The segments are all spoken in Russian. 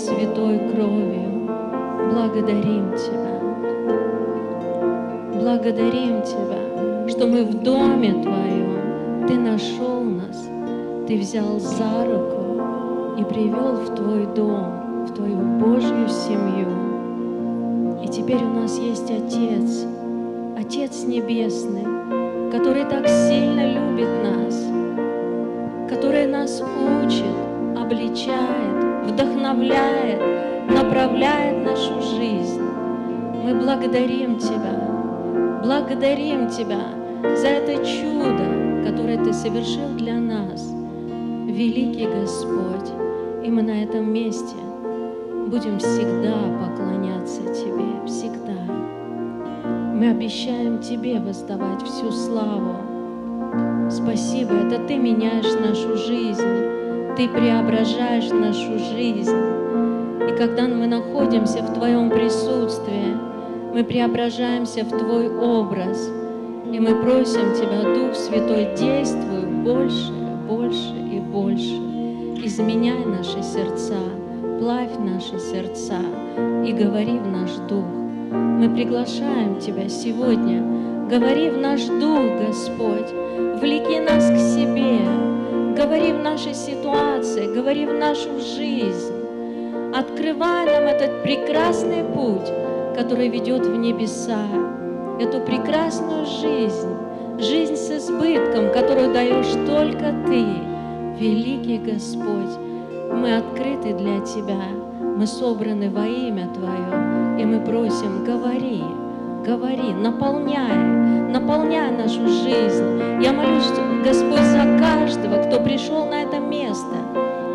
святой кровью. Благодарим Тебя. Благодарим Тебя, что мы в доме Твоем. Ты нашел нас. Ты взял за руку и привел в Твой дом, в Твою Божью семью. И теперь у нас есть Отец, Отец Небесный, который так сильно любит нас, который нас учит, обличает, вдохновляет, направляет нашу жизнь. Мы благодарим Тебя, благодарим Тебя за это чудо, которое Ты совершил для нас, великий Господь. И мы на этом месте будем всегда поклоняться Тебе, всегда. Мы обещаем Тебе воздавать всю славу. Спасибо, это Ты меняешь нашу жизнь, Ты преображаешь нашу жизнь. И когда мы находимся в Твоем присутствии, мы преображаемся в Твой образ. И мы просим Тебя, Дух Святой, действуй больше, больше и больше. Изменяй наши сердца, плавь наши сердца и говори в наш дух. Мы приглашаем Тебя сегодня, говори в наш дух, Господь, влеки нас к себе, говори в нашей ситуации, говори в нашу жизнь. Открывай нам этот прекрасный путь, который ведет в небеса, эту прекрасную жизнь, жизнь с избытком, которую даешь только Ты, великий Господь. Мы открыты для Тебя, мы собраны во имя Твое, и мы просим, говори, говори, наполняй, наполняй нашу жизнь. Я молюсь, Господь, за каждого, кто пришел на это место.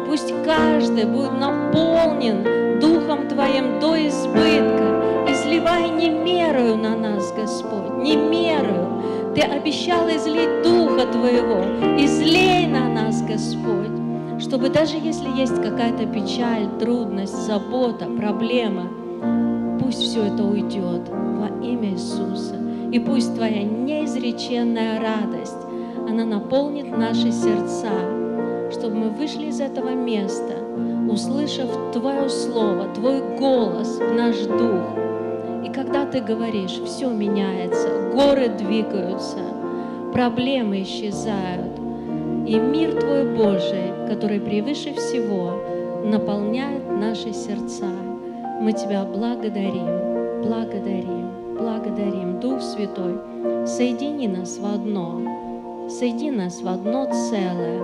Пусть каждый будет наполнен Духом Твоим до избытка. Изливай не мерою на нас, Господь, не мерою. Ты обещал излить Духа Твоего. Излей на нас, Господь чтобы даже если есть какая-то печаль, трудность, забота, проблема, пусть все это уйдет во имя Иисуса. И пусть Твоя неизреченная радость, она наполнит наши сердца, чтобы мы вышли из этого места, услышав Твое Слово, Твой голос, наш дух. И когда Ты говоришь, все меняется, горы двигаются, проблемы исчезают, и мир Твой Божий, который превыше всего, наполняет наши сердца. Мы Тебя благодарим, благодарим, благодарим. Дух Святой, соедини нас в одно, соедини нас в одно целое.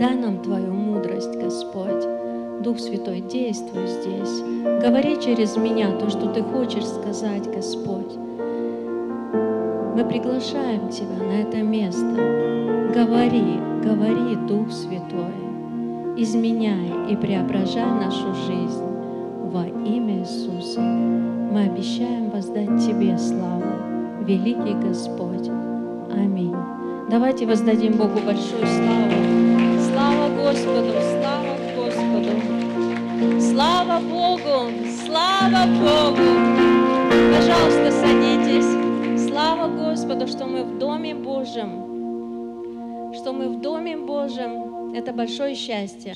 Дай нам Твою мудрость, Господь. Дух Святой, действуй здесь. Говори через меня то, что Ты хочешь сказать, Господь. Мы приглашаем Тебя на это место. Говори, говори, Дух Святой, изменяй и преображай нашу жизнь во имя Иисуса. Мы обещаем воздать Тебе славу, великий Господь. Аминь. Давайте воздадим Богу большую славу. Слава Господу, слава Господу. Слава Богу, слава Богу. Пожалуйста, садитесь. Слава Господу, что мы в Доме Божьем что мы в Доме Божьем. Это большое счастье.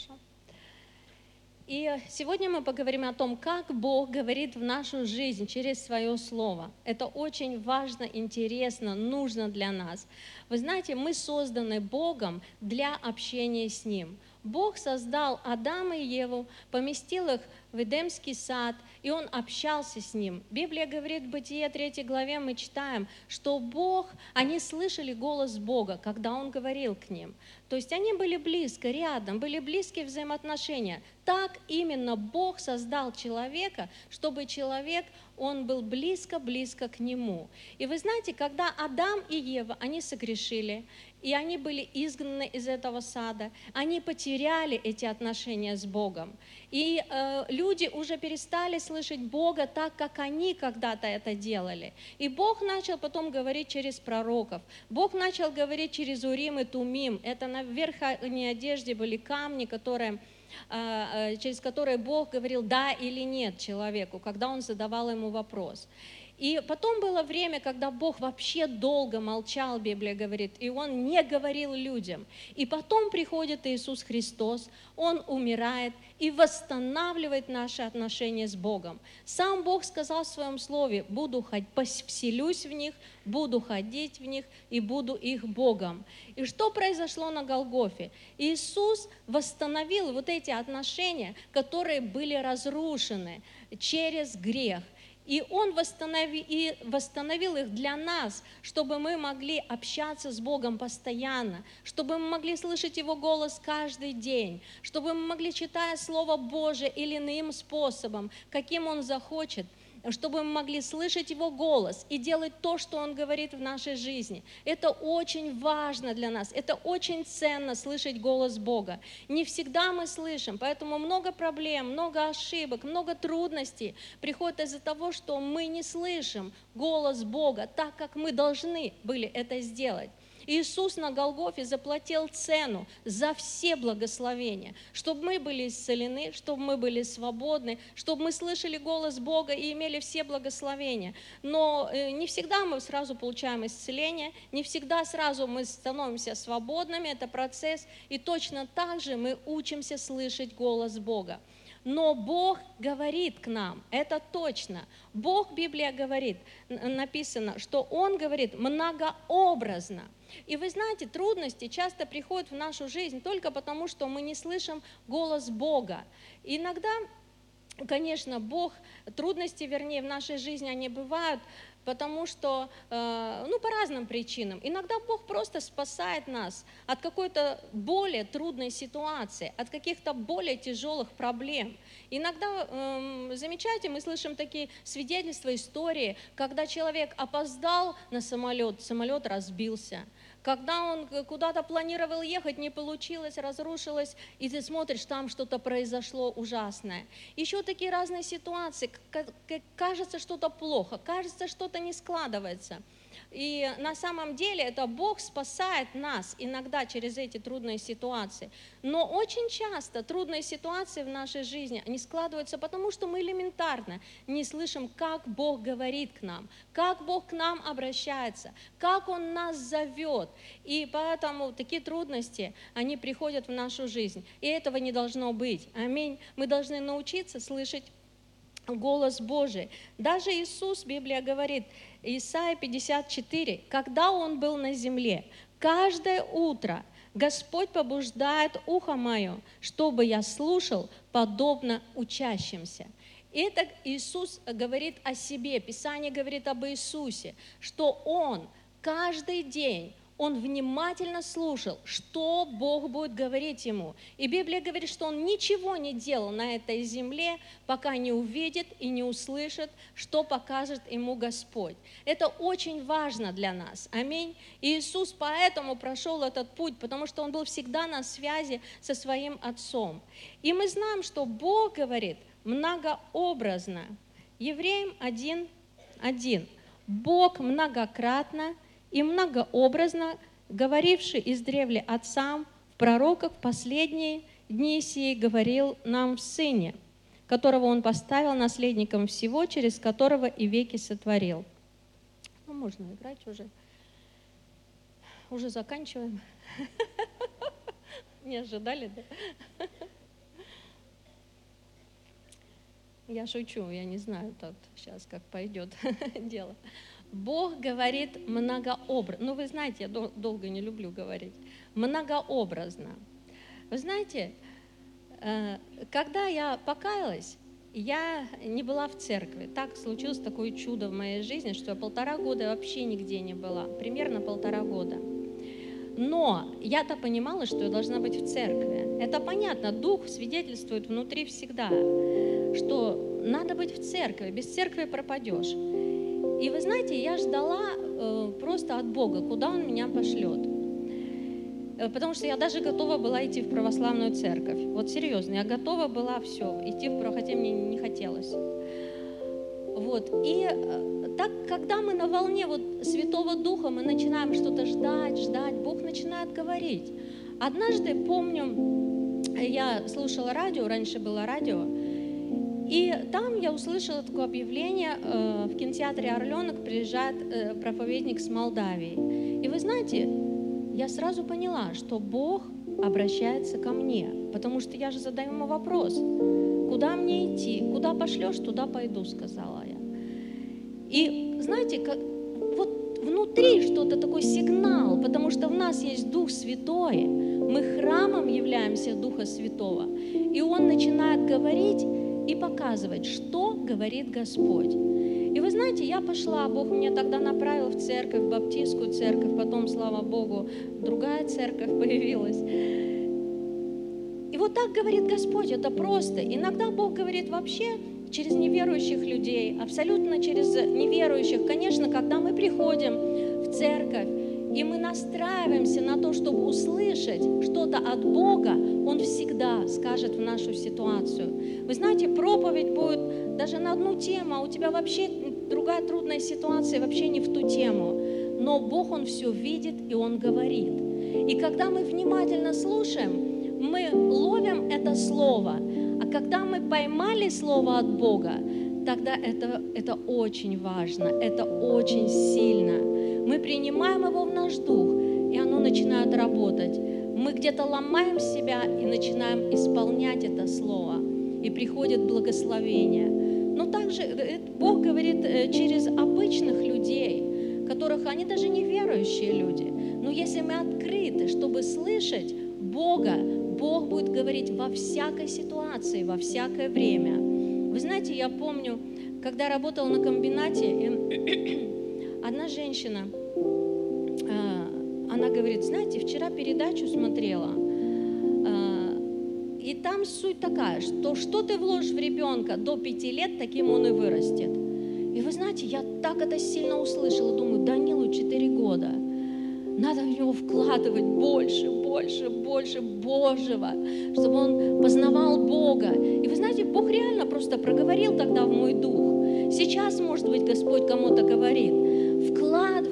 И сегодня мы поговорим о том, как Бог говорит в нашу жизнь через свое слово. Это очень важно, интересно, нужно для нас. Вы знаете, мы созданы Богом для общения с Ним. Бог создал Адама и Еву, поместил их в Эдемский сад, и он общался с ним. Библия говорит в Бытие 3 главе, мы читаем, что Бог, они слышали голос Бога, когда он говорил к ним. То есть они были близко, рядом, были близкие взаимоотношения. Так именно Бог создал человека, чтобы человек он был близко-близко к нему. И вы знаете, когда Адам и Ева, они согрешили, и они были изгнаны из этого сада, они потеряли эти отношения с Богом. И э, люди уже перестали слышать Бога так, как они когда-то это делали. И Бог начал потом говорить через пророков. Бог начал говорить через Урим и Тумим. Это на верхней одежде были камни, которые а, а, через которые Бог говорил да или нет человеку, когда он задавал ему вопрос. И потом было время, когда Бог вообще долго молчал, Библия говорит, и Он не говорил людям. И потом приходит Иисус Христос, Он умирает и восстанавливает наши отношения с Богом. Сам Бог сказал в Своем Слове, буду ходить, поселюсь в них, буду ходить в них и буду их Богом. И что произошло на Голгофе? Иисус восстановил вот эти отношения, которые были разрушены через грех. И Он восстанови, и восстановил их для нас, чтобы мы могли общаться с Богом постоянно, чтобы мы могли слышать Его голос каждый день, чтобы мы могли, читая Слово Божие или иным способом, каким Он захочет, чтобы мы могли слышать Его голос и делать то, что Он говорит в нашей жизни. Это очень важно для нас, это очень ценно слышать голос Бога. Не всегда мы слышим, поэтому много проблем, много ошибок, много трудностей приходит из-за того, что мы не слышим голос Бога так, как мы должны были это сделать. Иисус на Голгофе заплатил цену за все благословения, чтобы мы были исцелены, чтобы мы были свободны, чтобы мы слышали голос Бога и имели все благословения. Но э, не всегда мы сразу получаем исцеление, не всегда сразу мы становимся свободными, это процесс, и точно так же мы учимся слышать голос Бога. Но Бог говорит к нам, это точно. Бог, Библия говорит, написано, что Он говорит многообразно. И вы знаете, трудности часто приходят в нашу жизнь только потому, что мы не слышим голос Бога. иногда Конечно, Бог, трудности, вернее, в нашей жизни, они бывают, потому что, э, ну, по разным причинам. Иногда Бог просто спасает нас от какой-то более трудной ситуации, от каких-то более тяжелых проблем. Иногда, эм, замечайте, мы слышим такие свидетельства, истории, когда человек опоздал на самолет, самолет разбился – когда он куда-то планировал ехать, не получилось, разрушилось, и ты смотришь, там что-то произошло ужасное. Еще такие разные ситуации, кажется что-то плохо, кажется что-то не складывается – и на самом деле это Бог спасает нас иногда через эти трудные ситуации. Но очень часто трудные ситуации в нашей жизни, они складываются потому, что мы элементарно не слышим, как Бог говорит к нам, как Бог к нам обращается, как Он нас зовет. И поэтому такие трудности, они приходят в нашу жизнь. И этого не должно быть. Аминь. Мы должны научиться слышать голос Божий. Даже Иисус, Библия говорит, Исайя 54, когда Он был на земле, каждое утро Господь побуждает ухо мое, чтобы я слушал, подобно учащимся. Это Иисус говорит о себе, Писание говорит об Иисусе, что Он каждый день он внимательно слушал, что Бог будет говорить ему. И Библия говорит, что он ничего не делал на этой земле, пока не увидит и не услышит, что покажет ему Господь. Это очень важно для нас. Аминь. И Иисус поэтому прошел этот путь, потому что он был всегда на связи со своим Отцом. И мы знаем, что Бог говорит многообразно. Евреям 1.1. Бог многократно и многообразно говоривший издревле отцам, в пророках в последние дни сии говорил нам в Сыне, которого Он поставил наследником всего, через которого и веки сотворил. Ну, можно играть уже. Уже заканчиваем. Не ожидали, да? Я шучу, я не знаю тут сейчас, как пойдет дело. Бог говорит многообразно. Ну, вы знаете, я дол- долго не люблю говорить. Многообразно. Вы знаете, э, когда я покаялась, я не была в церкви. Так случилось такое чудо в моей жизни, что я полтора года вообще нигде не была. Примерно полтора года. Но я-то понимала, что я должна быть в церкви. Это понятно, Дух свидетельствует внутри всегда, что надо быть в церкви, без церкви пропадешь. И вы знаете, я ждала э, просто от Бога, куда Он меня пошлет. Э, потому что я даже готова была идти в православную церковь. Вот серьезно, я готова была все, идти в православную, хотя мне не хотелось. Вот. И э, так, когда мы на волне вот Святого Духа, мы начинаем что-то ждать, ждать, Бог начинает говорить. Однажды, помню, я слушала радио, раньше было радио, и там я услышала такое объявление, э, в кинотеатре «Орленок» приезжает э, проповедник с Молдавии. И вы знаете, я сразу поняла, что Бог обращается ко мне, потому что я же задаю ему вопрос, куда мне идти, куда пошлешь, туда пойду, сказала я. И знаете, как, вот внутри что-то такой сигнал, потому что в нас есть Дух Святой, мы храмом являемся Духа Святого, и Он начинает говорить, и показывать, что говорит Господь. И вы знаете, я пошла, Бог меня тогда направил в церковь, в баптистскую церковь, потом, слава Богу, другая церковь появилась. И вот так говорит Господь, это просто. Иногда Бог говорит вообще через неверующих людей, абсолютно через неверующих. Конечно, когда мы приходим в церковь, и мы настраиваемся на то, чтобы услышать что-то от Бога, Он всегда скажет в нашу ситуацию. Вы знаете, проповедь будет даже на одну тему, а у тебя вообще другая трудная ситуация, вообще не в ту тему. Но Бог, Он все видит, и Он говорит. И когда мы внимательно слушаем, мы ловим это слово. А когда мы поймали слово от Бога, тогда это, это очень важно, это очень сильно мы принимаем его в наш дух, и оно начинает работать. Мы где-то ломаем себя и начинаем исполнять это слово, и приходит благословение. Но также э, Бог говорит э, через обычных людей, которых они даже не верующие люди. Но если мы открыты, чтобы слышать Бога, Бог будет говорить во всякой ситуации, во всякое время. Вы знаете, я помню, когда работала на комбинате, одна женщина, она говорит, знаете, вчера передачу смотрела, а, и там суть такая, что что ты вложишь в ребенка до пяти лет, таким он и вырастет. И вы знаете, я так это сильно услышала, думаю, Данилу 4 года. Надо в него вкладывать больше, больше, больше Божьего, чтобы он познавал Бога. И вы знаете, Бог реально просто проговорил тогда в мой дух. Сейчас, может быть, Господь кому-то говорит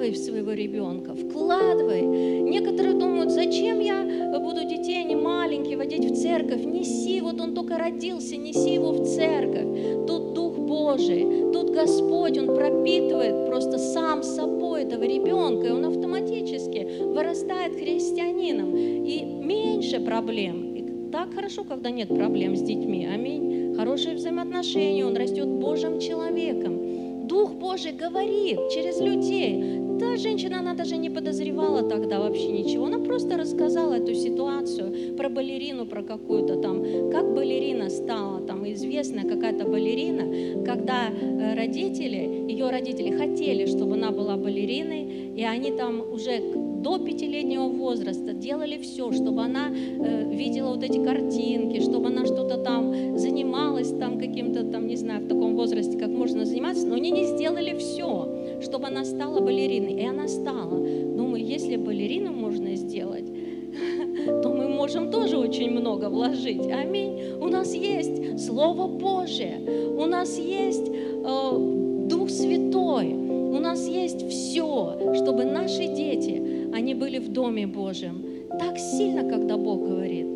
вкладывай в своего ребенка, вкладывай. Некоторые думают, зачем я буду детей, они маленькие, водить в церковь. Неси, вот он только родился, неси его в церковь. Тут Дух Божий, тут Господь, Он пропитывает просто сам собой этого ребенка, и он автоматически вырастает христианином. И меньше проблем. И так хорошо, когда нет проблем с детьми. Аминь. Хорошие взаимоотношения, он растет Божьим человеком. Дух Божий говорит через людей. Та женщина, она даже не подозревала тогда вообще ничего. Она просто рассказала эту ситуацию про балерину, про какую-то там, как балерина стала, там известная какая-то балерина, когда э, родители, ее родители хотели, чтобы она была балериной, и они там уже до пятилетнего возраста делали все, чтобы она э, видела вот эти картинки, чтобы она что-то там занималась там каким-то там, не знаю, в таком возрасте, как можно заниматься, но они не сделали все, чтобы она стала балериной. И она стала. Думаю, если балерину можно сделать, то мы можем тоже очень много вложить. Аминь. У нас есть Слово Божие, у нас есть э, Дух Святой, у нас есть все, чтобы наши дети они были в Доме Божьем. Так сильно, когда Бог говорит.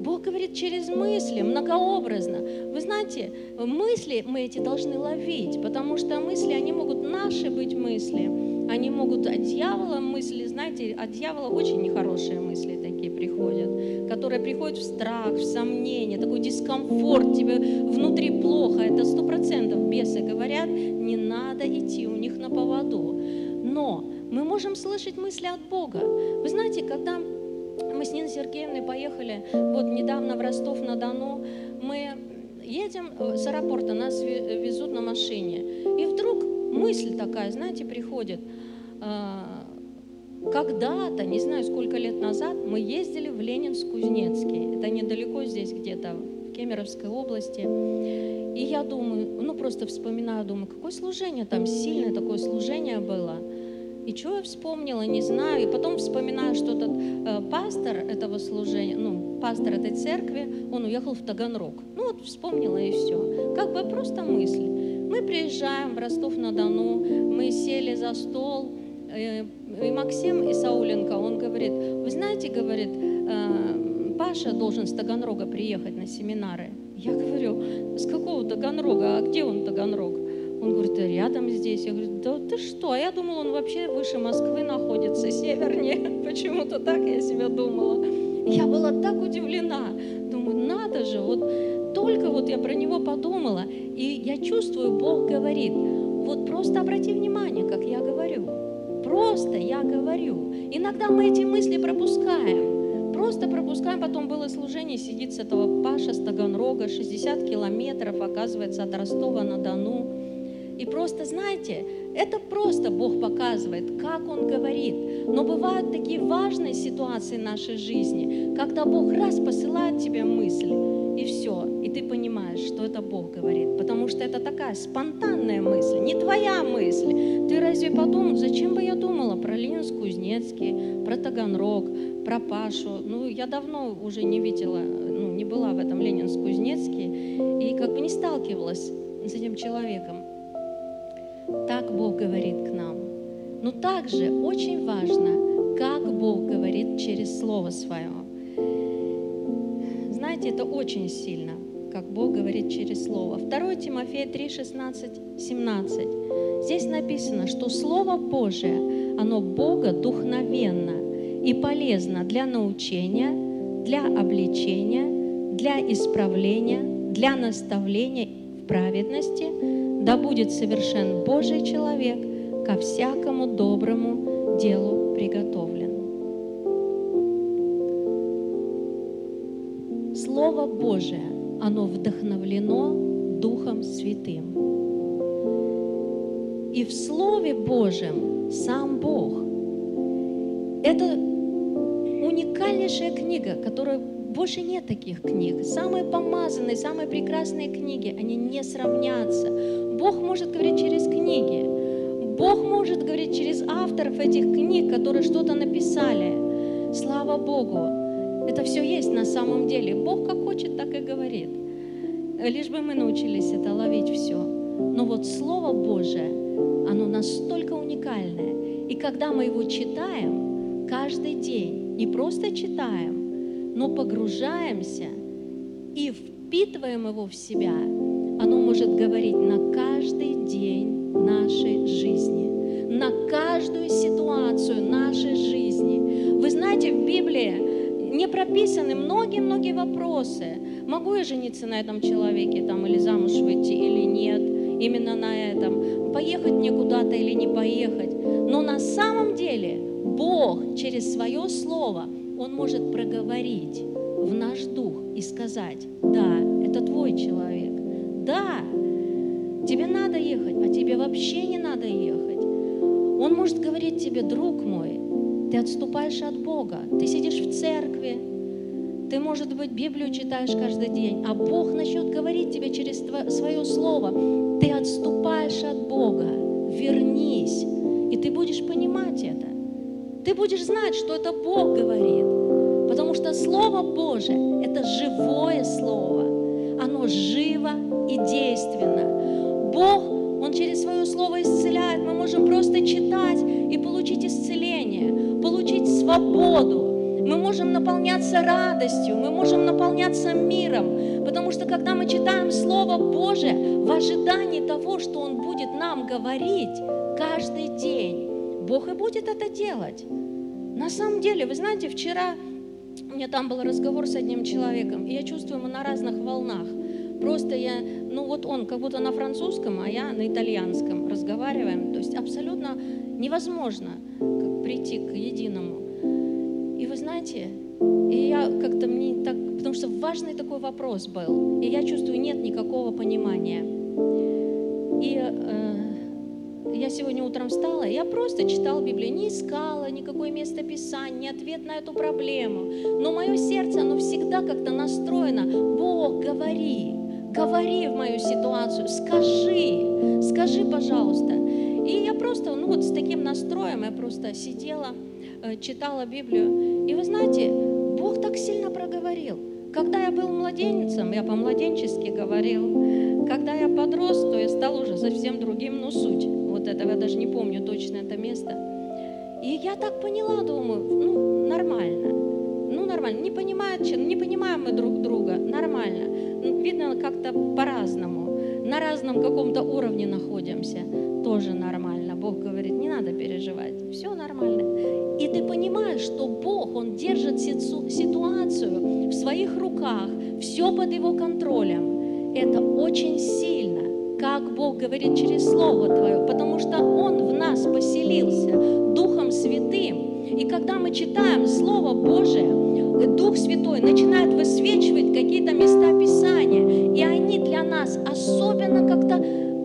Бог говорит через мысли, многообразно. Вы знаете, мысли мы эти должны ловить, потому что мысли, они могут наши быть мысли, они могут от дьявола мысли, знаете, от дьявола очень нехорошие мысли такие приходят, которые приходят в страх, в сомнение, такой дискомфорт, тебе внутри плохо, это сто процентов бесы говорят, не надо идти у них на поводу. Но мы можем слышать мысли от Бога. Вы знаете, когда мы с Ниной Сергеевной поехали вот недавно в Ростов-на-Дону, мы едем э, с аэропорта, нас везут на машине. И вдруг мысль такая, знаете, приходит. А, когда-то, не знаю сколько лет назад, мы ездили в Ленинск-Кузнецкий. Это недалеко здесь где-то, в Кемеровской области. И я думаю, ну просто вспоминаю, думаю, какое служение там, сильное такое служение было. И что я вспомнила, не знаю. И потом вспоминаю, что тот э, пастор этого служения, ну, пастор этой церкви, он уехал в Таганрог. Ну вот вспомнила и все. Как бы просто мысль. Мы приезжаем в Ростов-на-Дону, мы сели за стол, э, и Максим Исауленко, он говорит, вы знаете, говорит, э, Паша должен с Таганрога приехать на семинары. Я говорю, с какого Таганрога, а где он Таганрог? Он говорит, да рядом здесь. Я говорю, да ты что? А я думала, он вообще выше Москвы находится, севернее. Почему-то так я себя думала. Я была так удивлена. Думаю, надо же, вот только вот я про него подумала, и я чувствую, Бог говорит, вот просто обрати внимание, как я говорю. Просто я говорю. Иногда мы эти мысли пропускаем. Просто пропускаем. Потом было служение, сидит с этого Паша с Таганрога, 60 километров, оказывается, от Ростова-на-Дону. И просто, знаете, это просто Бог показывает, как Он говорит. Но бывают такие важные ситуации в нашей жизни, когда Бог раз посылает тебе мысль, и все, и ты понимаешь, что это Бог говорит, потому что это такая спонтанная мысль, не твоя мысль. Ты разве подумал, зачем бы я думала про Ленинск-Кузнецкий, про Таганрог, про Пашу? Ну, я давно уже не видела, ну, не была в этом Ленинск-Кузнецке и как бы не сталкивалась с этим человеком. Так Бог говорит к нам. Но также очень важно, как Бог говорит через Слово Свое. Знаете, это очень сильно, как Бог говорит через Слово. 2 Тимофея 3, 16, 17. Здесь написано, что Слово Божие, оно Бога духновенно и полезно для научения, для обличения, для исправления, для наставления в праведности, да будет совершен Божий человек ко всякому доброму делу приготовлен. Слово Божие, оно вдохновлено Духом Святым. И в Слове Божьем сам Бог. Это уникальнейшая книга, которая больше нет таких книг. Самые помазанные, самые прекрасные книги, они не сравнятся. Бог может говорить через книги. Бог может говорить через авторов этих книг, которые что-то написали. Слава Богу. Это все есть на самом деле. Бог как хочет, так и говорит. Лишь бы мы научились это ловить все. Но вот Слово Божие, оно настолько уникальное. И когда мы его читаем каждый день, не просто читаем, но погружаемся и впитываем его в себя, оно может говорить на каждый день нашей жизни, на каждую ситуацию нашей жизни. Вы знаете, в Библии прописаны многие-многие вопросы. Могу я жениться на этом человеке там, или замуж выйти или нет, именно на этом. Поехать мне куда-то или не поехать. Но на самом деле Бог через свое слово – он может проговорить в наш дух и сказать, да, это твой человек, да, тебе надо ехать, а тебе вообще не надо ехать. Он может говорить тебе, друг мой, ты отступаешь от Бога, ты сидишь в церкви, ты, может быть, Библию читаешь каждый день, а Бог начнет говорить тебе через свое слово, ты отступаешь от Бога, вернись, и ты будешь понимать это. Ты будешь знать, что это Бог говорит. Потому что Слово Божие – это живое Слово. Оно живо и действенно. Бог, Он через свое Слово исцеляет. Мы можем просто читать свободу. Мы можем наполняться радостью, мы можем наполняться миром, потому что когда мы читаем Слово Божие в ожидании того, что Он будет нам говорить каждый день, Бог и будет это делать. На самом деле, вы знаете, вчера у меня там был разговор с одним человеком, и я чувствую, мы на разных волнах. Просто я, ну вот он как будто на французском, а я на итальянском разговариваем. То есть абсолютно невозможно прийти к единому. И вы знаете, и я как-то мне так, потому что важный такой вопрос был, и я чувствую, нет никакого понимания. И э, я сегодня утром встала, я просто читала Библию, не искала никакое место Писания, ни ответ на эту проблему. Но мое сердце, оно всегда как-то настроено. Бог, говори, говори в мою ситуацию, скажи, скажи, пожалуйста. И я просто, ну вот с таким настроем, я просто сидела, читала Библию. И вы знаете, Бог так сильно проговорил. Когда я был младенцем, я по-младенчески говорил. Когда я подрос, то я стал уже совсем другим, но суть. Вот этого я даже не помню точно это место. И я так поняла, думаю, ну, нормально. Ну, нормально. Не понимают, не понимаем мы друг друга. Нормально. Ну, видно, как-то по-разному. На разном каком-то уровне находимся. Тоже нормально. Бог говорит, не надо переживать. Все нормально. Понимаешь, что Бог, Он держит ситуацию в своих руках, все под Его контролем. Это очень сильно, как Бог говорит через Слово Твое, потому что Он в нас поселился Духом Святым. И когда мы читаем Слово Божие, Дух Святой начинает высвечивать какие-то места Писания, и они для нас особенно как-то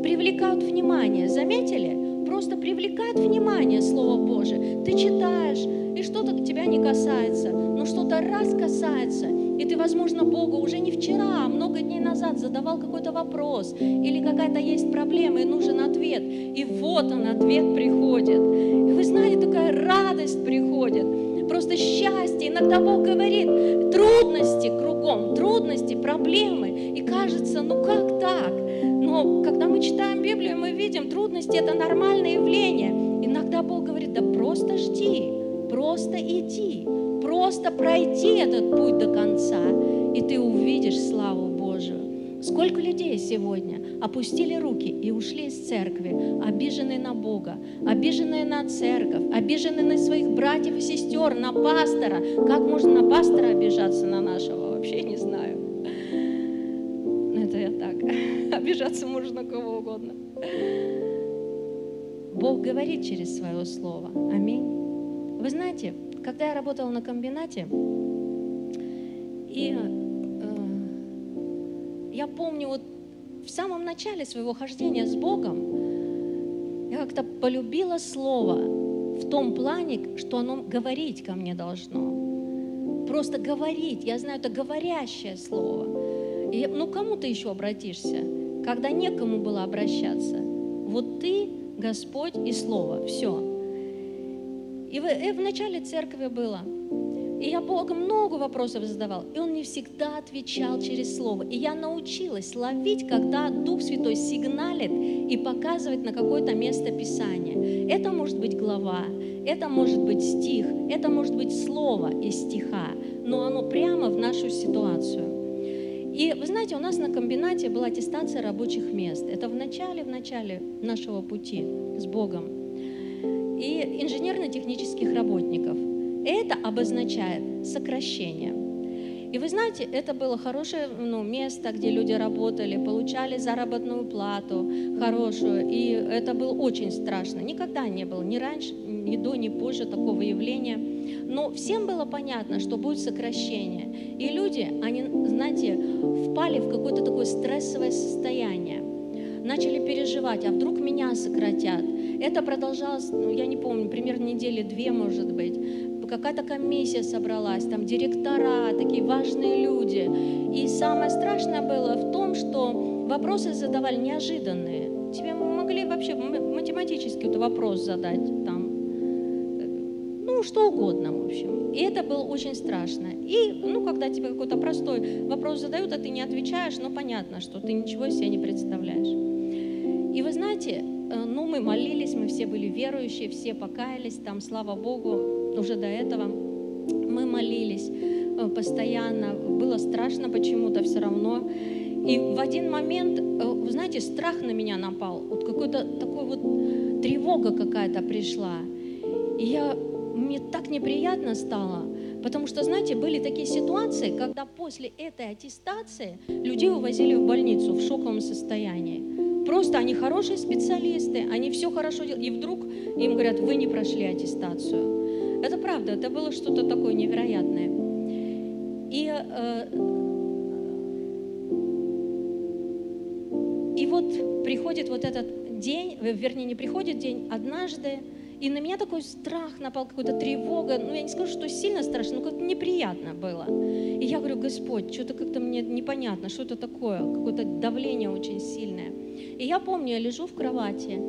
привлекают внимание. Заметили? Просто привлекает внимание Слово Божие. Ты читаешь, и что-то тебя не касается, но что-то раз касается, и ты, возможно, Богу уже не вчера, а много дней назад задавал какой-то вопрос, или какая-то есть проблема, и нужен ответ. И вот он, ответ приходит. И вы знаете, такая радость приходит, просто счастье. Иногда Бог говорит, трудности кругом, трудности, проблемы. И кажется, ну как так? Но когда мы читаем Библию, мы видим, трудности – это нормальное явление. Иногда Бог говорит, да просто жди, просто иди, просто пройти этот путь до конца, и ты увидишь славу Божию. Сколько людей сегодня опустили руки и ушли из церкви, обиженные на Бога, обиженные на церковь, обиженные на своих братьев и сестер, на пастора. Как можно на пастора обижаться на нашего? Вообще не знаю. Обижаться можно на кого угодно. Бог говорит через свое слово. Аминь. Вы знаете, когда я работала на комбинате, и э, я помню, вот в самом начале своего хождения с Богом, я как-то полюбила слово в том плане, что оно говорить ко мне должно. Просто говорить. Я знаю, это говорящее слово. И, ну, кому ты еще обратишься? Когда некому было обращаться. Вот ты, Господь и Слово, все. И в, и в начале церкви было. И я Богу много вопросов задавал, и Он мне всегда отвечал через Слово. И я научилась ловить, когда Дух Святой сигналит и показывает на какое-то место Писания. Это может быть глава, это может быть стих, это может быть слово из стиха, но оно прямо в нашу ситуацию. И вы знаете, у нас на комбинате была аттестация рабочих мест. Это в начале, в начале нашего пути с Богом. И инженерно-технических работников. Это обозначает сокращение. И вы знаете, это было хорошее ну, место, где люди работали, получали заработную плату хорошую. И это было очень страшно. Никогда не было, ни раньше, ни до, ни позже такого явления. Но всем было понятно, что будет сокращение. И люди, они, знаете, впали в какое-то такое стрессовое состояние. Начали переживать, а вдруг меня сократят. Это продолжалось, ну, я не помню, примерно недели две, может быть какая-то комиссия собралась, там директора, такие важные люди. И самое страшное было в том, что вопросы задавали неожиданные. Тебе могли вообще математический вот вопрос задать там, что угодно, в общем. И это было очень страшно. И, ну, когда тебе какой-то простой вопрос задают, а ты не отвечаешь, ну, понятно, что ты ничего себе не представляешь. И вы знаете, э, ну, мы молились, мы все были верующие, все покаялись, там, слава Богу, уже до этого. Мы молились э, постоянно, было страшно почему-то все равно. И в один момент, э, вы знаете, страх на меня напал, вот какой-то такой вот тревога какая-то пришла. И я, мне так неприятно стало, потому что, знаете, были такие ситуации, когда после этой аттестации людей увозили в больницу в шоковом состоянии. Просто они хорошие специалисты, они все хорошо делают, и вдруг им говорят, вы не прошли аттестацию. Это правда, это было что-то такое невероятное. И, э, и вот приходит вот этот день, э, вернее, не приходит день, однажды, и на меня такой страх напал, какая-то тревога. Ну, я не скажу, что сильно страшно, но как-то неприятно было. И я говорю, Господь, что-то как-то мне непонятно, что это такое, какое-то давление очень сильное. И я помню, я лежу в кровати,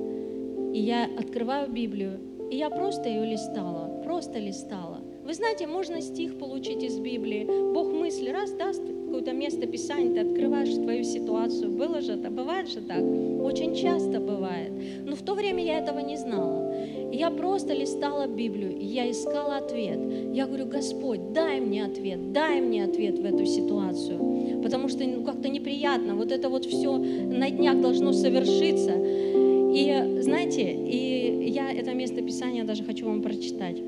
и я открываю Библию, и я просто ее листала, просто листала. Вы знаете, можно стих получить из Библии. Бог мысли раз даст какое-то место Писания, ты открываешь твою ситуацию. Было же это, бывает же так? Очень часто бывает. Но в то время я этого не знала. Я просто листала Библию, и я искала ответ. Я говорю, Господь, дай мне ответ, дай мне ответ в эту ситуацию. Потому что ну, как-то неприятно, вот это вот все на днях должно совершиться. И знаете, и я это место Писания даже хочу вам прочитать.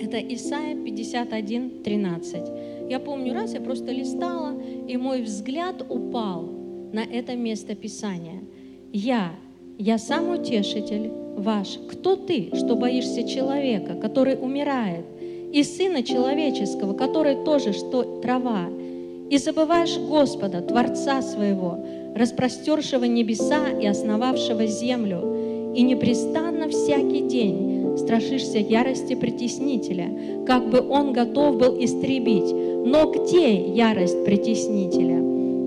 Это Исайя 51, 13. Я помню раз, я просто листала, и мой взгляд упал на это место Писания. Я, я сам утешитель ваш. Кто ты, что боишься человека, который умирает, и сына человеческого, который тоже что трава, и забываешь Господа, Творца своего, распростершего небеса и основавшего землю, и непрестанно всякий день страшишься ярости притеснителя, как бы он готов был истребить. Но где ярость притеснителя?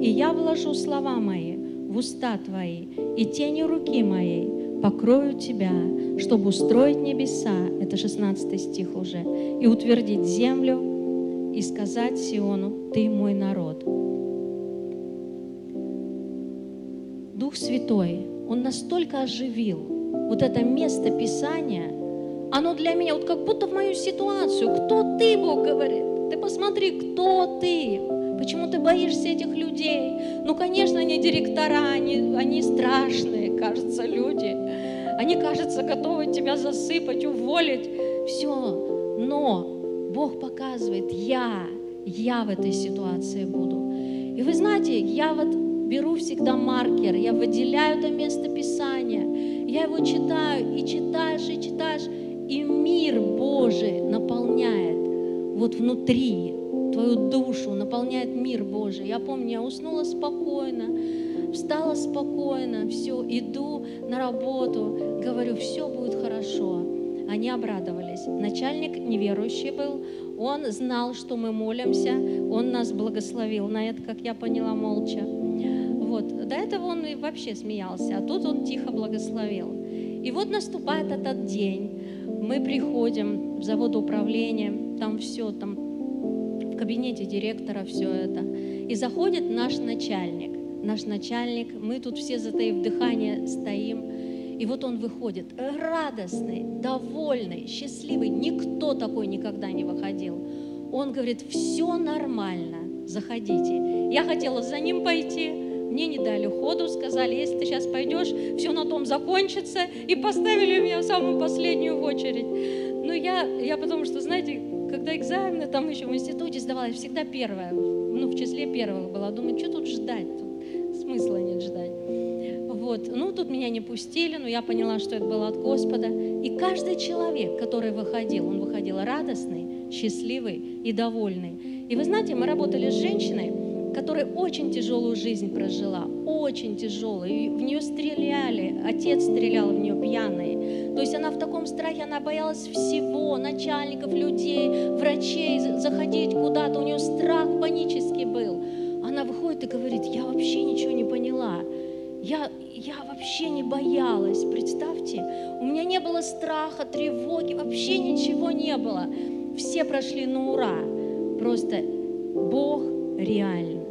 И я вложу слова мои в уста твои, и тени руки моей покрою тебя, чтобы устроить небеса, это 16 стих уже, и утвердить землю, и сказать Сиону, ты мой народ. Дух Святой, Он настолько оживил вот это место Писания, оно для меня вот как будто в мою ситуацию. Кто ты, Бог говорит? Ты посмотри, кто ты? Почему ты боишься этих людей? Ну, конечно, они директора, они, они страшные, кажется, люди. Они, кажется, готовы тебя засыпать, уволить. Все. Но Бог показывает, я, я в этой ситуации буду. И вы знаете, я вот беру всегда маркер, я выделяю это место Писания, я его читаю, и читаешь, и читаешь, и мир Божий наполняет вот внутри твою душу, наполняет мир Божий. Я помню, я уснула спокойно, встала спокойно, все, иду на работу, говорю, все будет хорошо. Они обрадовались. Начальник неверующий был, он знал, что мы молимся, он нас благословил на это, как я поняла, молча. Вот. До этого он и вообще смеялся, а тут он тихо благословил. И вот наступает этот день, мы приходим в завод управления, там все, там в кабинете директора все это. И заходит наш начальник. Наш начальник, мы тут все затаив дыхание стоим. И вот он выходит радостный, довольный, счастливый. Никто такой никогда не выходил. Он говорит, все нормально, заходите. Я хотела за ним пойти, мне не дали ходу, сказали, если ты сейчас пойдешь, все на том закончится, и поставили меня в самую последнюю очередь. Но я, я потому что, знаете, когда экзамены там еще в институте сдавала, я всегда первая, ну, в числе первых была. Думаю, что тут ждать? Смысла нет ждать. Вот. Ну, тут меня не пустили, но я поняла, что это было от Господа. И каждый человек, который выходил, он выходил радостный, счастливый и довольный. И вы знаете, мы работали с женщиной, которая очень тяжелую жизнь прожила, очень тяжелую. И в нее стреляли, отец стрелял в нее пьяный. То есть она в таком страхе, она боялась всего, начальников, людей, врачей, заходить куда-то. У нее страх панический был. Она выходит и говорит, я вообще ничего не поняла. Я, я вообще не боялась, представьте. У меня не было страха, тревоги, вообще ничего не было. Все прошли на ура. Просто Бог реально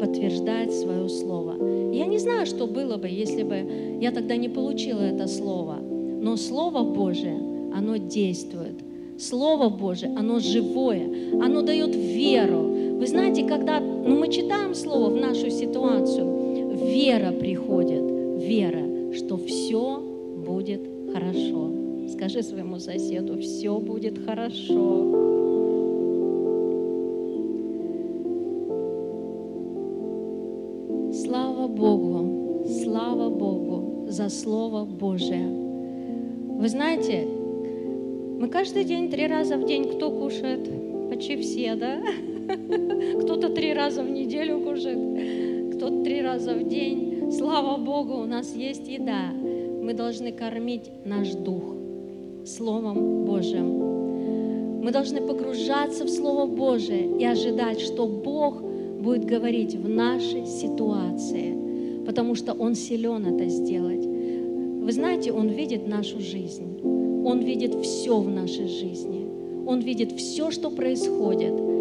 подтверждает свое слово. Я не знаю, что было бы, если бы я тогда не получила это слово. Но Слово Божие, оно действует. Слово Божие, оно живое, оно дает веру. Вы знаете, когда ну, мы читаем Слово в нашу ситуацию, вера приходит, вера, что все будет хорошо. Скажи своему соседу, все будет хорошо. Слава Богу, слава Богу за Слово Божие. Вы знаете, мы каждый день, три раза в день кто кушает? Почти все, да? Кто-то три раза в неделю кушает, кто-то три раза в день. Слава Богу, у нас есть еда. Мы должны кормить наш дух Словом Божьим. Мы должны погружаться в Слово Божие и ожидать, что Бог будет говорить в нашей ситуации, потому что Он силен это сделать. Вы знаете, Он видит нашу жизнь. Он видит все в нашей жизни. Он видит все, что происходит.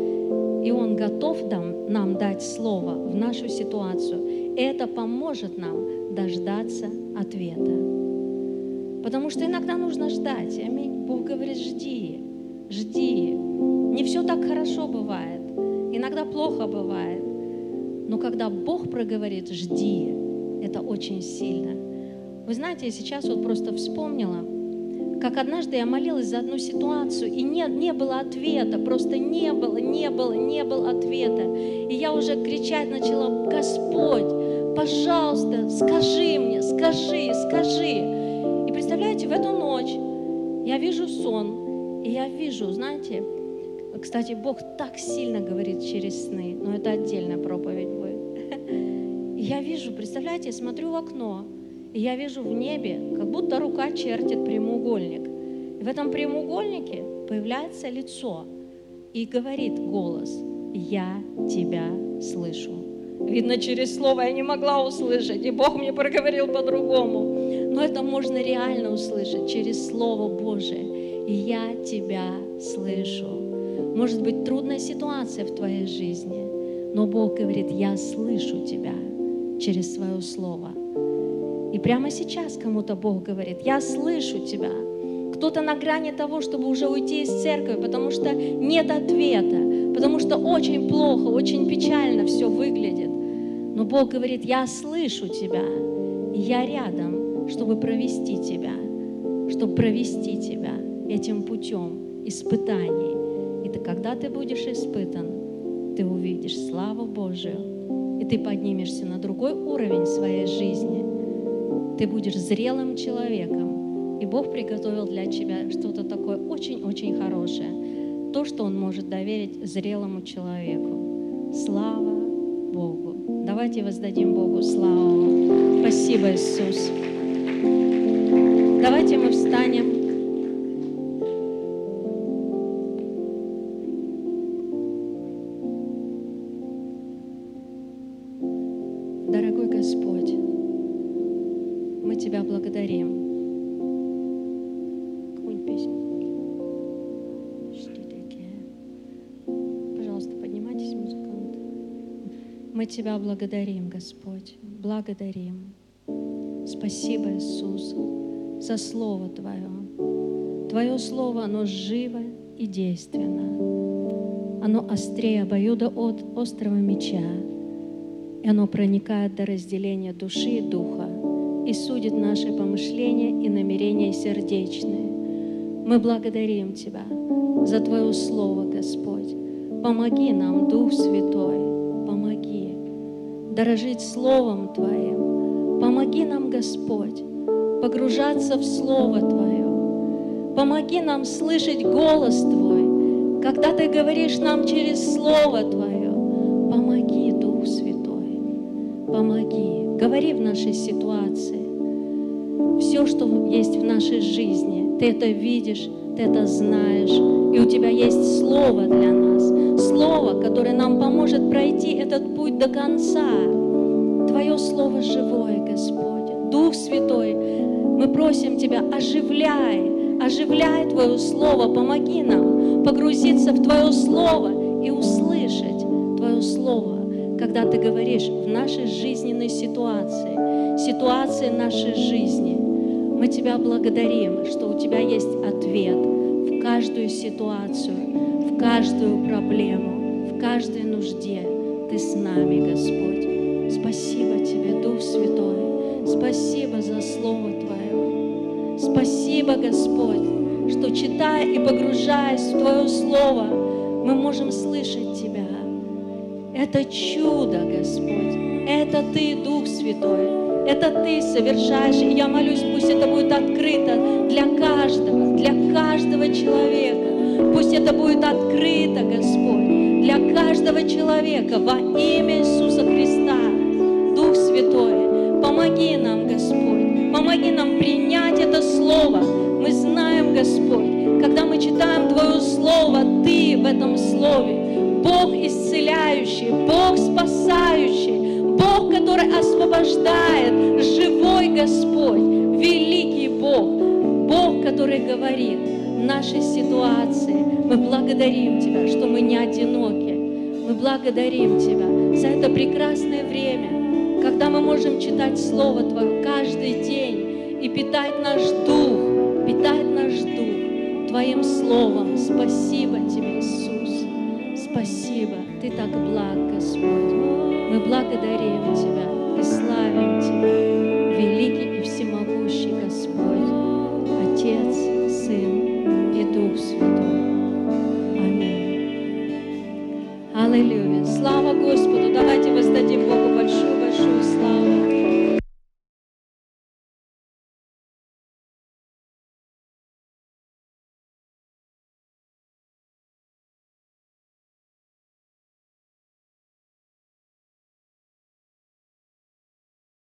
И Он готов нам, нам дать слово в нашу ситуацию. Это поможет нам дождаться ответа. Потому что иногда нужно ждать. Аминь. Бог говорит, жди, жди. Не все так хорошо бывает. Иногда плохо бывает. Но когда Бог проговорит, жди, это очень сильно. Вы знаете, я сейчас вот просто вспомнила, как однажды я молилась за одну ситуацию, и не, не было ответа, просто не было, не было, не было ответа. И я уже кричать начала, Господь, пожалуйста, скажи мне, скажи, скажи. И представляете, в эту ночь я вижу сон, и я вижу, знаете, кстати, Бог так сильно говорит через сны, но это отдельная проповедь будет. Я вижу, представляете, смотрю в окно, и я вижу в небе, как будто рука чертит прямоугольник. И в этом прямоугольнике появляется лицо и говорит голос, я тебя слышу. Видно, через слово я не могла услышать, и Бог мне проговорил по-другому. Но это можно реально услышать через Слово Божие. И я тебя слышу. Может быть, трудная ситуация в твоей жизни, но Бог говорит, я слышу тебя через свое Слово. И прямо сейчас кому-то Бог говорит, я слышу тебя. Кто-то на грани того, чтобы уже уйти из церкви, потому что нет ответа, потому что очень плохо, очень печально все выглядит. Но Бог говорит, я слышу тебя, и я рядом, чтобы провести тебя, чтобы провести тебя этим путем испытаний. И ты, когда ты будешь испытан, ты увидишь славу Божию, и ты поднимешься на другой уровень своей жизни – ты будешь зрелым человеком, и Бог приготовил для тебя что-то такое очень-очень хорошее, то, что Он может доверить зрелому человеку. Слава Богу! Давайте воздадим Богу славу. Спасибо, Иисус. Давайте мы встанем. Тебя благодарим, Господь, благодарим. Спасибо, Иисус, за Слово Твое. Твое Слово, оно живо и действенно. Оно острее обоюда от острого меча, и оно проникает до разделения души и духа и судит наши помышления и намерения сердечные. Мы благодарим Тебя за Твое Слово, Господь. Помоги нам, Дух Святой, дорожить Словом Твоим. Помоги нам, Господь, погружаться в Слово Твое. Помоги нам слышать голос Твой, когда Ты говоришь нам через Слово Твое. Говори в нашей ситуации. Все, что есть в нашей жизни, Ты это видишь, Ты это знаешь, и у Тебя есть Слово для нас Слово, которое нам поможет пройти этот путь до конца. Твое Слово живое, Господь. Дух Святой, мы просим Тебя, оживляй, оживляй Твое Слово, помоги нам погрузиться в Твое Слово и услышать Твое Слово, когда Ты говоришь в нашей жизненной ситуации, ситуации нашей жизни. Мы Тебя благодарим, что у Тебя есть ответ в каждую ситуацию, каждую проблему, в каждой нужде Ты с нами, Господь. Спасибо Тебе, Дух Святой. Спасибо за Слово Твое. Спасибо, Господь, что читая и погружаясь в Твое Слово, мы можем слышать Тебя. Это чудо, Господь. Это Ты, Дух Святой. Это Ты совершаешь. И я молюсь, пусть это будет открыто для каждого, для каждого человека Пусть это будет открыто, Господь, для каждого человека во имя Иисуса Христа. Дух Святой, Помоги нам, Господь. Помоги нам принять это Слово. Мы знаем, исцеляющий, Бог спасающий, Бог, который освобождает, живой Господь, великий Бог, Бог, который говорит в нашей ситуации. Мы благодарим Тебя, что мы не одиноки. Мы благодарим Тебя за это прекрасное время, когда мы можем читать Слово Твое каждый день и питать наш дух, питать наш дух Твоим Словом. Спасибо Тебе, Иисус. Спасибо. Ты так благ, Господь. Мы благодарим Тебя и славим Тебя, великий и всемогущий Господь, Отец, Сын и Дух Святой. Аминь. Аллилуйя. Слава Господу.